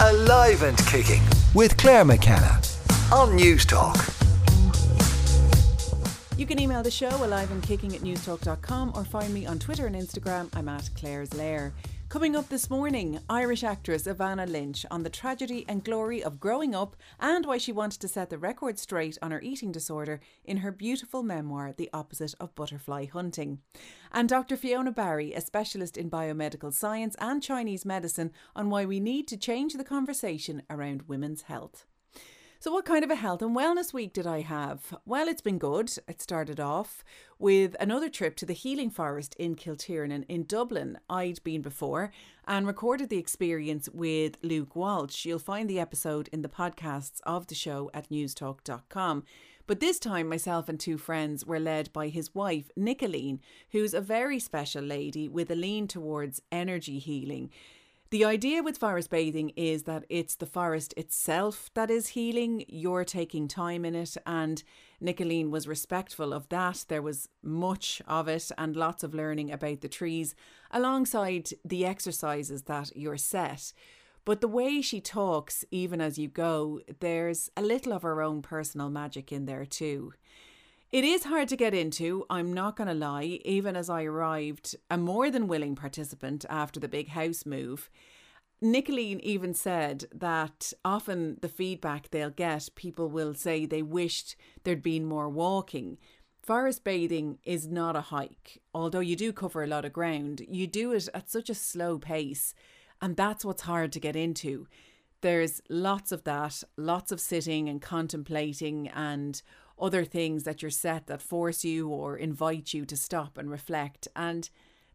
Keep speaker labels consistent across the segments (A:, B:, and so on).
A: Alive and Kicking with Claire McKenna on News Talk.
B: You can email the show alive and kicking at newstalk.com or find me on Twitter and Instagram. I'm at Claire's Lair. Coming up this morning, Irish actress Evanna Lynch on the tragedy and glory of growing up and why she wanted to set the record straight on her eating disorder in her beautiful memoir, The Opposite of Butterfly Hunting. And Dr. Fiona Barry, a specialist in biomedical science and Chinese medicine, on why we need to change the conversation around women's health. So, what kind of a health and wellness week did I have? Well, it's been good. It started off with another trip to the Healing Forest in Kiltiernan in Dublin. I'd been before and recorded the experience with Luke Walsh. You'll find the episode in the podcasts of the show at newstalk.com. But this time, myself and two friends were led by his wife, Nicoline, who's a very special lady with a lean towards energy healing. The idea with forest bathing is that it's the forest itself that is healing. You're taking time in it, and Nicoline was respectful of that. There was much of it and lots of learning about the trees alongside the exercises that you're set. But the way she talks, even as you go, there's a little of her own personal magic in there too. It is hard to get into, I'm not going to lie, even as I arrived a more than willing participant after the big house move. Nicoline even said that often the feedback they'll get, people will say they wished there'd been more walking. Forest bathing is not a hike, although you do cover a lot of ground. You do it at such a slow pace, and that's what's hard to get into. There's lots of that, lots of sitting and contemplating and other things that you're set that force you or invite you to stop and reflect. And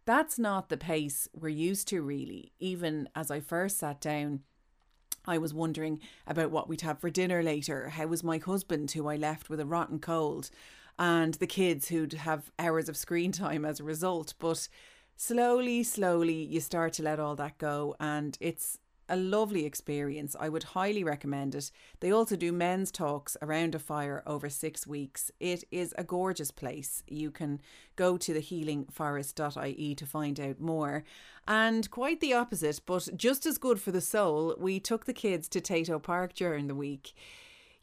B: that's not the pace we're used to, really. Even as I first sat down, I was wondering about what we'd have for dinner later. How was my husband, who I left with a rotten cold, and the kids who'd have hours of screen time as a result. But slowly, slowly, you start to let all that go, and it's a lovely experience. I would highly recommend it. They also do men's talks around a fire over six weeks. It is a gorgeous place. You can go to the healingforest.ie to find out more. And quite the opposite, but just as good for the soul, we took the kids to Tayto Park during the week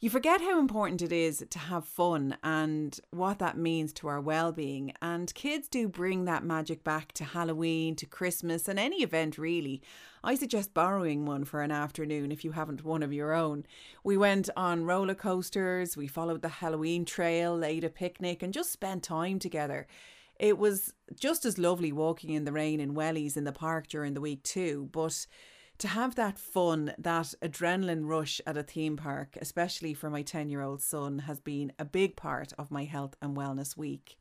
B: you forget how important it is to have fun and what that means to our well being. And kids do bring that magic back to Halloween, to Christmas, and any event really. I suggest borrowing one for an afternoon if you haven't one of your own. We went on roller coasters, we followed the Halloween trail, ate a picnic, and just spent time together. It was just as lovely walking in the rain in wellies in the park during the week, too, but to have that fun, that adrenaline rush at a theme park, especially for my 10 year old son, has been a big part of my health and wellness week.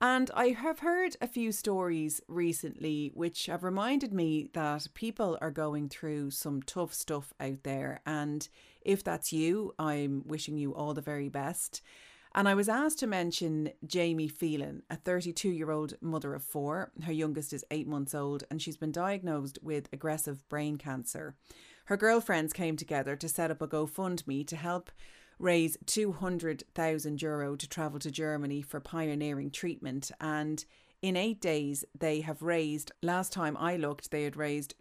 B: And I have heard a few stories recently which have reminded me that people are going through some tough stuff out there. And if that's you, I'm wishing you all the very best. And I was asked to mention Jamie Phelan, a 32 year old mother of four. Her youngest is eight months old, and she's been diagnosed with aggressive brain cancer. Her girlfriends came together to set up a GoFundMe to help raise 200,000 euro to travel to Germany for pioneering treatment. And in eight days, they have raised, last time I looked, they had raised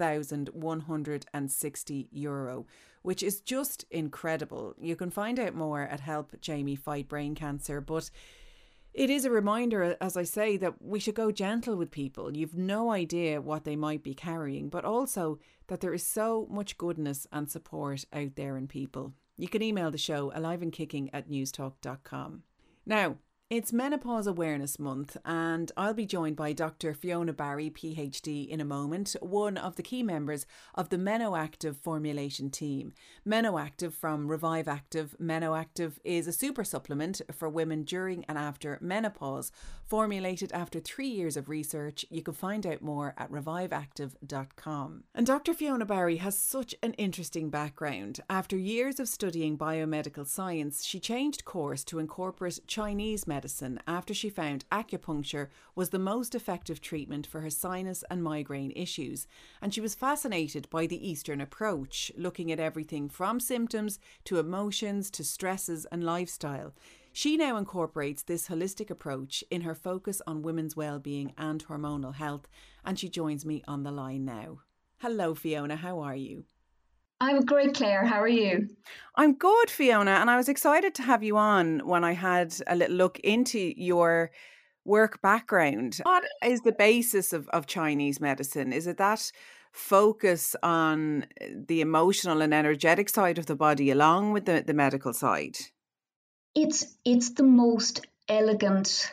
B: 204,160 euro which is just incredible. You can find out more at Help Jamie Fight Brain Cancer, but it is a reminder, as I say, that we should go gentle with people. You've no idea what they might be carrying, but also that there is so much goodness and support out there in people. You can email the show aliveandkicking at newstalk.com. Now, it's Menopause Awareness Month, and I'll be joined by Dr. Fiona Barry, PhD, in a moment, one of the key members of the MenoActive formulation team. MenoActive from Revive Active. MenoActive is a super supplement for women during and after menopause, formulated after three years of research. You can find out more at reviveactive.com. And Dr. Fiona Barry has such an interesting background. After years of studying biomedical science, she changed course to incorporate Chinese medicine medicine after she found acupuncture was the most effective treatment for her sinus and migraine issues, and she was fascinated by the Eastern approach, looking at everything from symptoms to emotions to stresses and lifestyle. She now incorporates this holistic approach in her focus on women's well-being and hormonal health, and she joins me on the line now. Hello, Fiona. How are you?
C: I'm great, Claire. How are you?
B: I'm good, Fiona. And I was excited to have you on when I had a little look into your work background. What is the basis of, of Chinese medicine? Is it that focus on eh, the emotional and energetic side of the body along with the, the medical side?
C: It's it's the most elegant,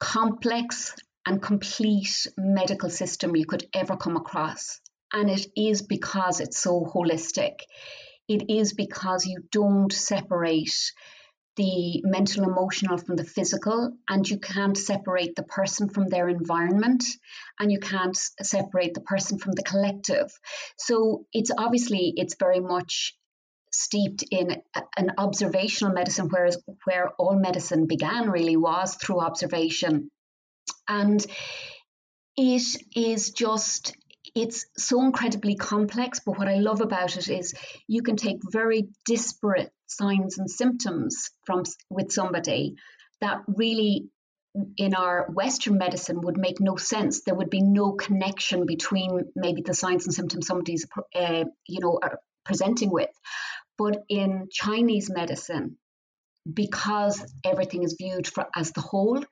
C: complex, and complete medical system you could ever come across. And it is because it's so holistic. It is because you don't separate the mental emotional from the physical and you can't separate the person from their environment and you can't separate the person from the collective so it's obviously it's very much steeped in an observational medicine whereas where all medicine began really was through observation and it is just it's so incredibly complex, but what I love about it is you can take very disparate signs and symptoms from with somebody that really in our Western medicine would make no sense. There would be no connection between maybe the signs and symptoms somebody's, uh, you know, are presenting with. But in Chinese medicine, because everything is viewed for, as the whole,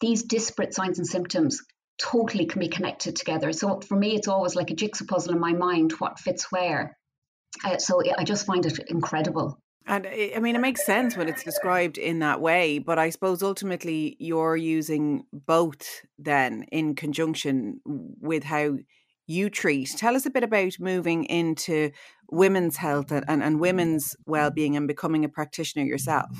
C: these disparate signs and symptoms totally can be connected together. So for me, it's always like a jigsaw puzzle in my mind what fits where. Uh, so I just find it incredible.
B: And I mean, it makes sense when it's described in that way, but I suppose ultimately you're using both then in conjunction with how you treat. Tell us a bit about moving into women's health and, and, and women's well-being and becoming a practitioner yourself.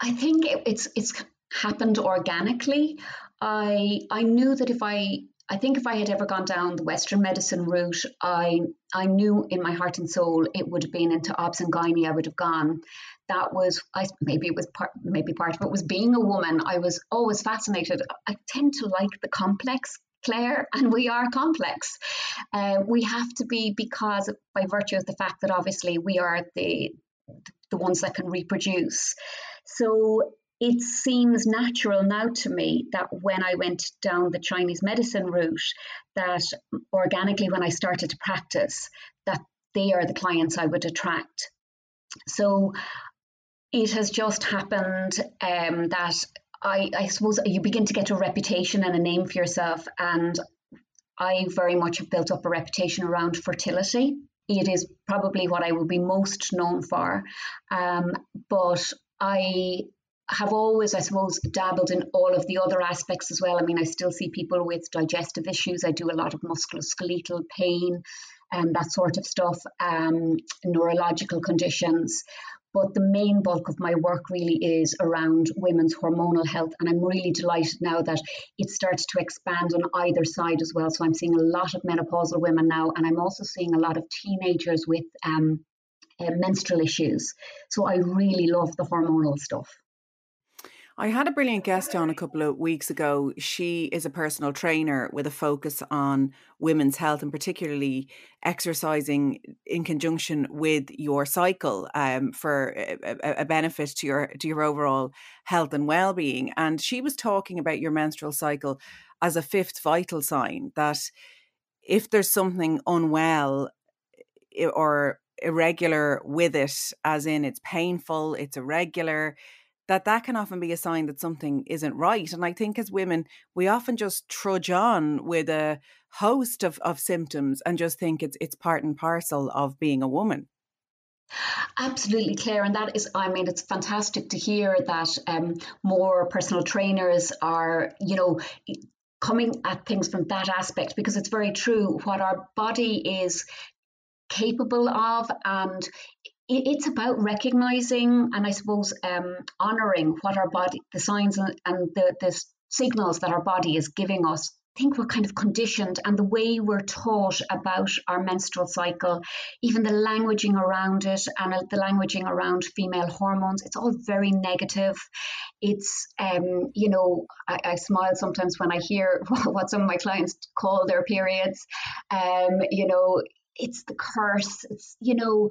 C: I think it, it's it's happened organically. I I knew that if I I think if I had ever gone down the Western medicine route, I I knew in my heart and soul it would have been into obs and gynae. I would have gone. That was I maybe it was part maybe part of it was being a woman. I was always fascinated. I tend to like the complex Claire, and we are complex. Uh, we have to be because by virtue of the fact that obviously we are the the ones that can reproduce. So it seems natural now to me that when I went down the Chinese medicine route, that organically when I started to practice, that they are the clients I would attract. So it has just happened um, that I, I suppose you begin to get a reputation and a name for yourself. And I very much have built up a reputation around fertility. It is probably what I will be most known for. Um, but I have always, I suppose, dabbled in all of the other aspects as well. I mean, I still see people with digestive issues. I do a lot of musculoskeletal pain and that sort of stuff, um, neurological conditions. But the main bulk of my work really is around women's hormonal health. And I'm really delighted now that it starts to expand on either side as well. So I'm seeing a lot of menopausal women now, and I'm also seeing a lot of teenagers with um, uh, menstrual issues. So I really love the hormonal stuff.
B: I had a brilliant guest on a couple of weeks ago. She is a personal trainer with a focus on women's health and particularly exercising in conjunction with your cycle um, for a, a, benefit to your to your overall health and well-being. And she was talking about your menstrual cycle as a fifth vital sign that if there's something unwell or irregular with it, as in it's painful, it's irregular, that that can often be a sign that something isn't right. And I think as women, we often just trudge on with a host of, of symptoms and just think it's it's part and parcel of being a woman.
C: Absolutely, Claire, and that is, I mean, it's fantastic to hear that um, more personal trainers are, you know, coming at things from that aspect because it's very true. What our body is capable of and it's about recognizing and I suppose um, honoring what our body, the signs and, and the, the signals that our body is giving us. I think we're kind of conditioned, and the way we're taught about our menstrual cycle, even the languaging around it, and the languaging around female hormones, it's all very negative. It's, um, you know, I, I, smile sometimes when I hear what some of my clients call their periods. Um, you know, it's the curse. It's, you know,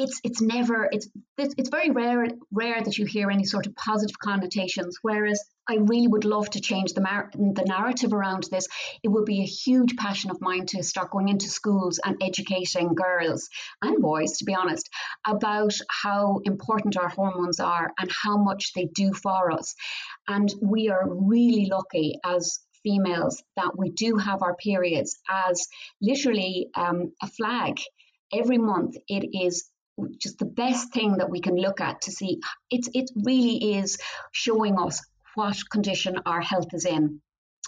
C: it's it's never it's it's, very rare rare that you hear any sort of positive connotations whereas I really would love to change the, mar- the narrative around this. It would be a huge passion of mine to start going into schools and educating girls and boys, to be honest, about how important our hormones are and how much they do for us. And we are really lucky as females that we do have our periods as literally um, a flag. Every month, it is just the best thing that we can look at to see it, it really is showing us what condition our health is in.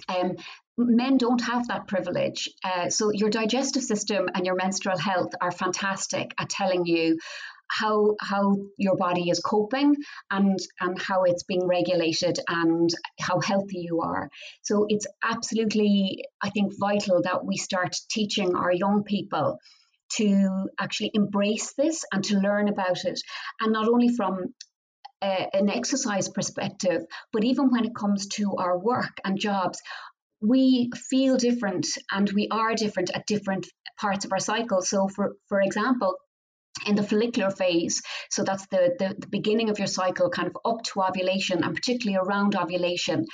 C: Um, men don't have that privilege. Uh, so your digestive system and your menstrual health are fantastic at telling you how how your body is coping and and how it's being regulated and how healthy you are. So it's absolutely I think vital that we start teaching our young people to actually embrace this and to learn about it and not only from eh, an exercise perspective, but even when it comes to our work and jobs, we feel different and we are different at different parts of our cycle. So, for, for example, in the follicular phase, so that's the, the, the beginning of your cycle, kind of up to ovulation, and particularly around ovulation,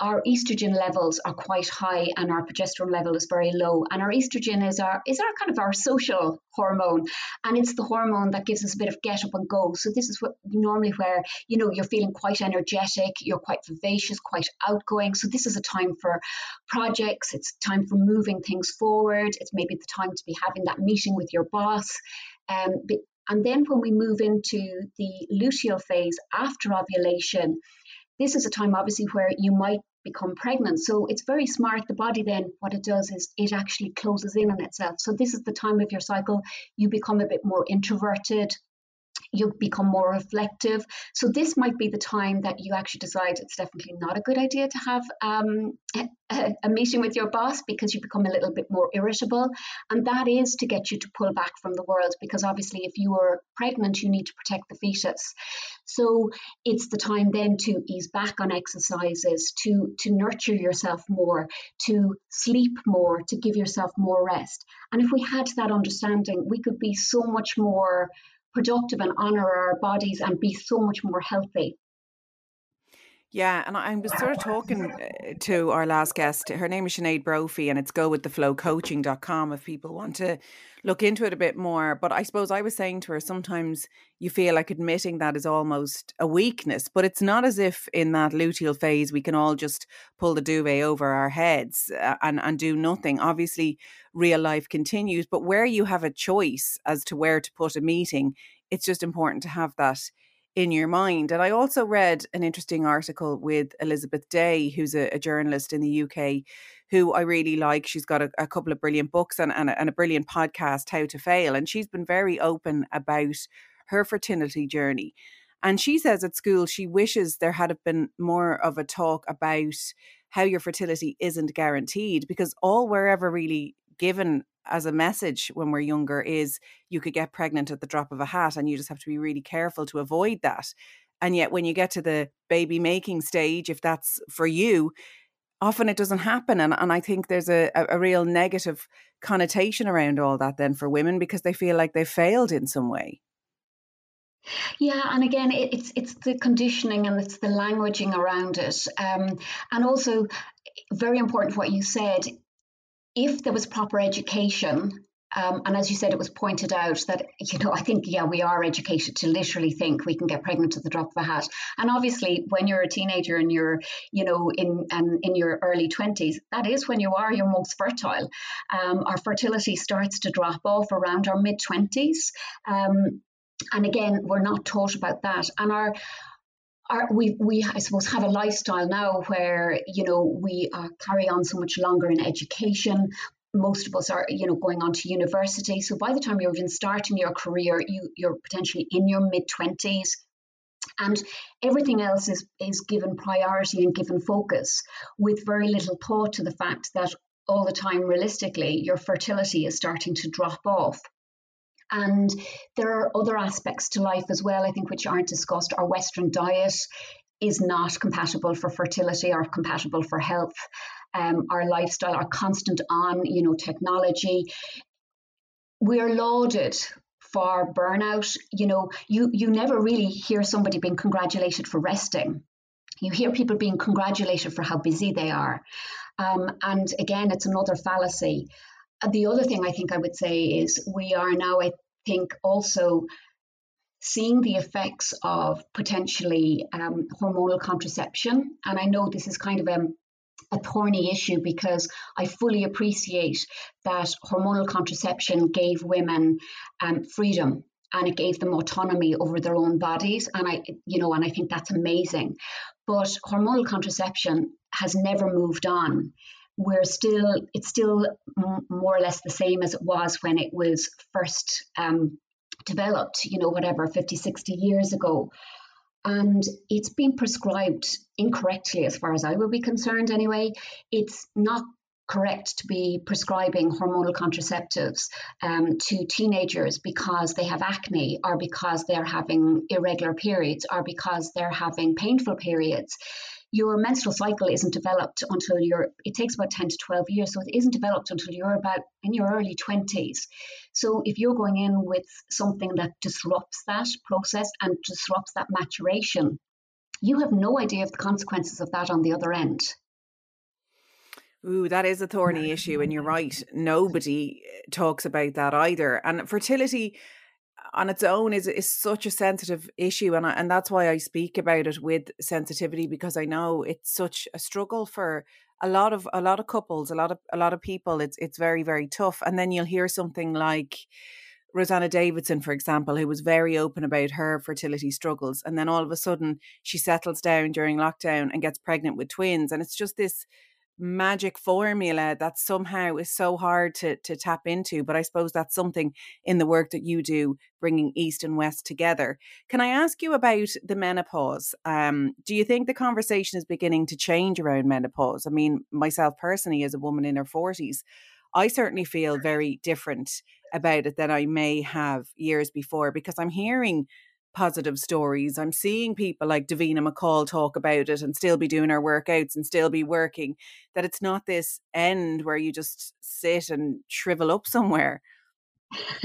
C: our estrogen levels are quite high and our progesterone level is very low. And our estrogen is our is our kind of our social hormone. And it's the hormone that gives us a bit of get up and go. So this is what normally where you know you're feeling quite energetic you're quite vivacious quite outgoing. So this is a time for projects. It's time for moving things forward. It's maybe the time to be having that meeting with your boss. Um, and then when we move into the luteal phase after ovulation this is a time obviously where you might become pregnant. So it's very smart. The body then, what it does is it actually closes in on itself. So this is the time of your cycle you become a bit more introverted, you become more reflective. So this might be the time that you actually decide it's definitely not a good idea to have um, a, a, meeting with your boss because you become a little bit more irritable. And that is to get you to pull back from the world because obviously if you are pregnant, you need to protect the fetus. So it's the time then to ease back on exercises, to, to nurture yourself more, to sleep more, to give yourself more rest. And if we had that understanding, we could be so much more productive and honor our bodies and be so much more healthy.
B: Yeah, and I was sort of talking uh, to our last guest. Her name is Sinead Brophy, and it's gowiththeflowcoaching.com if people want to look into it a bit more. But I suppose I was saying to her, sometimes you feel like admitting that is almost a weakness, but it's not as if in that luteal phase we can all just pull the duvet over our heads uh, and, and do nothing. Obviously, real life continues, but where you have a choice as to where to put a meeting, it's just important to have that in your mind. And I also read an interesting article with Elizabeth Day, who's a, a journalist in the UK, who I really like. She's got a, a couple of brilliant books and, and, a, and a brilliant podcast, How to Fail. And she's been very open about her fertility journey. And she says at school she wishes there had been more of a talk about how your fertility isn't guaranteed because all we're ever really given as a message when we're younger is you could get pregnant at the drop of a hat and you just have to be really careful to avoid that. And yet, when you get to the baby making stage, if that's for you, often it doesn't happen. And, and I think there's a, a real negative connotation around all that then for women because they feel like they failed in some way.
C: Yeah, and again, it, it's it's the conditioning and it's the languaging around it, um, and also very important what you said if there was proper education, um, and as you said, it was pointed out that, you know, I think, yeah, we are educated to literally think we can get pregnant at the drop of a hat. And obviously, when you're a teenager and you're, you know, in and in your early 20s, that is when you are your most fertile. Um, our fertility starts to drop off around our mid 20s. Um, and again, we're not taught about that. And our our, we, we, I suppose, have a lifestyle now where, you know, we uh, carry on so much longer in education. Most of us are, you know, going on to university. So by the time you're even starting your career, you, you're potentially in your mid 20s. And everything else is, is given priority and given focus with very little thought to the fact that all the time, realistically, your fertility is starting to drop off. And there are other aspects to life as well, I think, which aren't discussed. Our Western diet is not compatible for fertility or compatible for health. Um, our lifestyle, our constant on, you know, technology. We're lauded for burnout. You know, you you never really hear somebody being congratulated for resting. You hear people being congratulated for how busy they are. Um, and again, it's another fallacy. The other thing I think I would say is we are now, I think, also seeing the effects of potentially um, hormonal contraception. And I know this is kind of a, a thorny issue because I fully appreciate that hormonal contraception gave women um, freedom and it gave them autonomy over their own bodies. And i you know and i think that's amazing. But hormonal contraception has never moved on we're still it's still more or less the same as it was when it was first um, developed you know whatever 50 60 years ago. And it's been prescribed incorrectly as far as i would be concerned anyway. It's not correct to be prescribing hormonal contraceptives um, to teenagers because they have acne or because they're having irregular periods or because they're having painful periods your menstrual cycle isn't developed until you're it takes about 10 to 12 years so it isn't developed until you're about in your early 20s so if you're going in with something that disrupts that process and disrupts that maturation you have no idea of the consequences of that on the other end
B: Ooh, that is a thorny issue, and you're right. Nobody eh, talks about that either. And fertility on its own is is such a sensitive issue, and I, and that's why I speak about it with sensitivity because I know it's such a struggle for a lot of a lot of couples, a lot of a lot of people. It's it's very very tough, and then you'll hear something like. Rosanna Davidson, for example, who was very open about her fertility struggles. And then all of a sudden she settles down during lockdown and gets pregnant with twins. And it's just this magic formula that somehow is so hard to to tap into but i suppose that's something in the work that you do bringing east and west together. Can i ask you about the menopause? Um, do you think the conversation is beginning to change around menopause? I mean myself personally as a woman in her 40s i certainly feel very different about it than i may have years before because i'm hearing positive stories. I'm seeing people like Davina McCall talk about it and still be doing her workouts and still be working. That it's not this end where you just sit and shrivel up somewhere.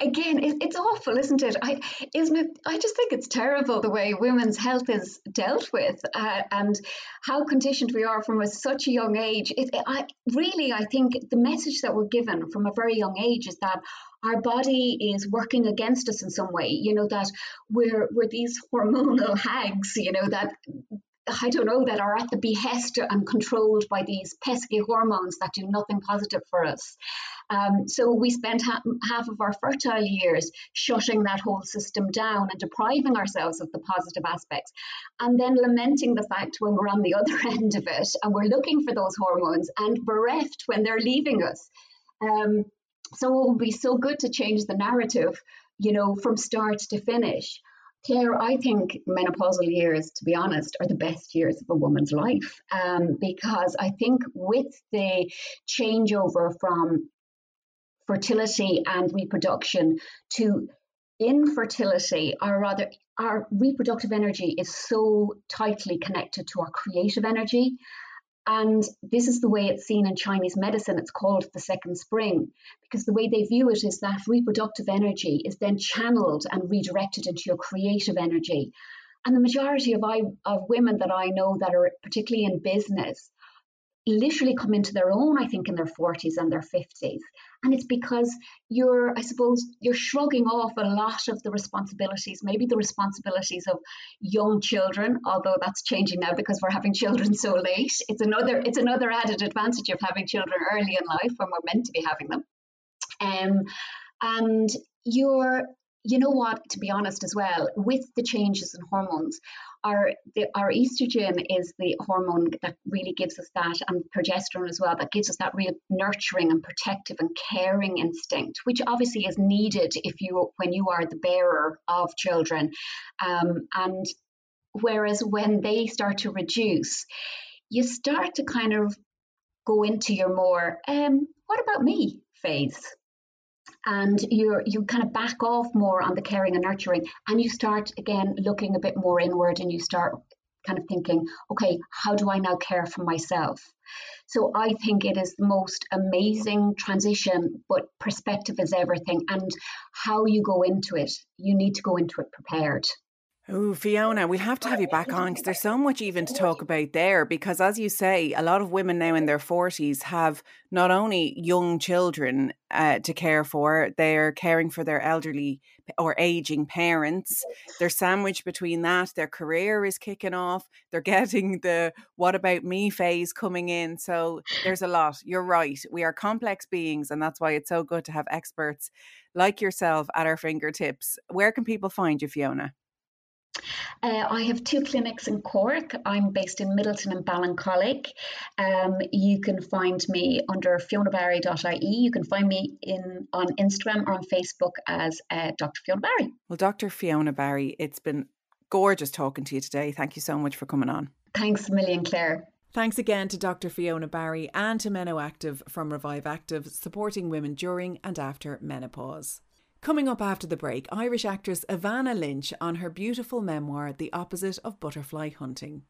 C: Again, it, it's awful, isn't it? I isn't it? I just think it's terrible the way women's health is dealt with, uh, and how conditioned we are from a, such a young age. It, I really, I think the message that we're given from a very young age is that our body is working against us in some way. You know that we're we're these hormonal hags. You know that I don't know, that are at the behest and controlled by these pesky hormones that do nothing positive for us. Um, so we spend ha- half of our fertile years shutting that whole system down and depriving ourselves of the positive aspects, and then lamenting the fact when we're on the other end of it and we're looking for those hormones and bereft when they're leaving us. Um, so it will be so good to change the narrative, you know, from start to finish. Claire, I think menopausal years, to be honest, are the best years of a woman's life um, because I think with the changeover from fertility and reproduction to infertility, or rather, our reproductive energy is so tightly connected to our creative energy. And this is the way it's seen in Chinese medicine. It's called the second spring, because the way they view it is that reproductive energy is then channeled and redirected into your creative energy. And the majority of, I, of women that I know that are particularly in business literally come into their own, I think, in their 40s and their 50s. And it's because you're, I suppose, you're shrugging off a lot of the responsibilities, maybe the responsibilities of young children, although that's changing now because we're having children so late. It's another, it's another added advantage of having children early in life when we're meant to be having them. Um, and you're you know what to be honest as well with the changes in hormones our the, our estrogen is the hormone that really gives us that and progesterone as well that gives us that real nurturing and protective and caring instinct which obviously is needed if you when you are the bearer of children. Um, and whereas when they start to reduce you start to kind of go into your more um, what about me phase and you you kind of back off more on the caring and nurturing and you start again looking a bit more inward and you start kind of thinking okay how do i now care for myself? So i think it is the most amazing transition but perspective is everything and how you go into it you need to go into it prepared
B: Oh, Fiona, we'll have to have you back on because there's so much even to talk about there. Because, as you say, a lot of women now in their 40s have not only young children uh, to care for, they're caring for their elderly or aging parents. They're sandwiched between that. Their career is kicking off. They're getting the what about me phase coming in. So, there's a lot. You're right. We are complex beings, and that's why it's so good to have experts like yourself at our fingertips. Where can people find you, Fiona?
C: Uh, I have two clinics in Cork. I'm based in Midleton and Ballincollig. Um, you can find me under fionabarry.ie. You can find me in on Instagram or on Facebook as uh, Dr. Fiona Barry.
B: Well, Dr. Fiona Barry, it's been gorgeous talking to you today. Thank you so much for coming on.
C: Thanks a million, Claire.
B: Thanks again to Dr. Fiona Barry and to Menoactive from Revive Active, supporting women during and after menopause. Coming up after the break, Irish actress Evanna Lynch on her beautiful memoir, The Opposite of Butterfly Hunting.